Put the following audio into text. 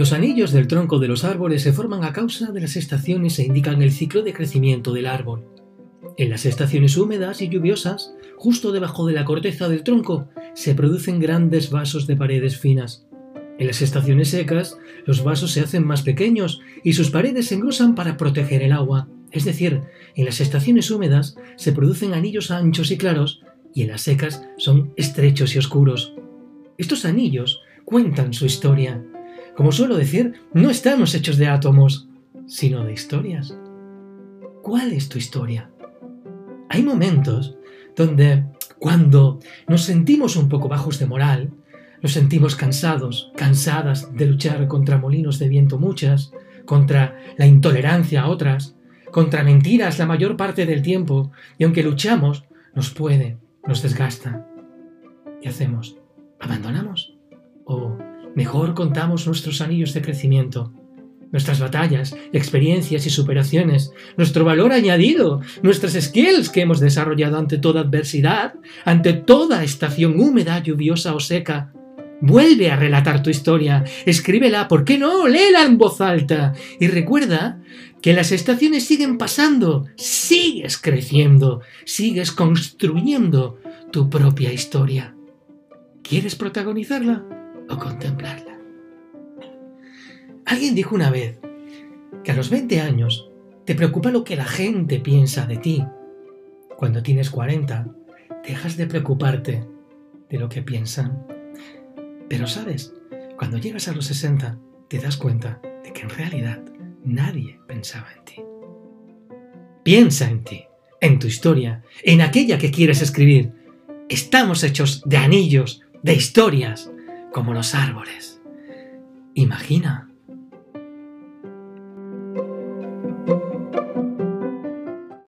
Los anillos del tronco de los árboles se forman a causa de las estaciones e indican el ciclo de crecimiento del árbol. En las estaciones húmedas y lluviosas, justo debajo de la corteza del tronco, se producen grandes vasos de paredes finas. En las estaciones secas, los vasos se hacen más pequeños y sus paredes se engrosan para proteger el agua. Es decir, en las estaciones húmedas se producen anillos anchos y claros y en las secas son estrechos y oscuros. Estos anillos cuentan su historia. Como suelo decir, no estamos hechos de átomos, sino de historias. ¿Cuál es tu historia? Hay momentos donde, cuando nos sentimos un poco bajos de moral, nos sentimos cansados, cansadas de luchar contra molinos de viento muchas, contra la intolerancia a otras, contra mentiras la mayor parte del tiempo, y aunque luchamos, nos puede, nos desgasta. ¿Qué hacemos? ¿Abandonamos? ¿O mejor contamos nuestros anillos de crecimiento? Nuestras batallas, experiencias y superaciones, nuestro valor añadido, nuestras skills que hemos desarrollado ante toda adversidad, ante toda estación húmeda, lluviosa o seca, Vuelve a relatar tu historia, escríbela, ¿por qué no? Léela en voz alta. Y recuerda que las estaciones siguen pasando, sigues creciendo, sigues construyendo tu propia historia. ¿Quieres protagonizarla o contemplarla? Alguien dijo una vez que a los 20 años te preocupa lo que la gente piensa de ti. Cuando tienes 40, dejas de preocuparte de lo que piensan pero sabes, cuando llegas a los 60, te das cuenta de que en realidad nadie pensaba en ti. Piensa en ti, en tu historia, en aquella que quieres escribir. Estamos hechos de anillos, de historias, como los árboles. Imagina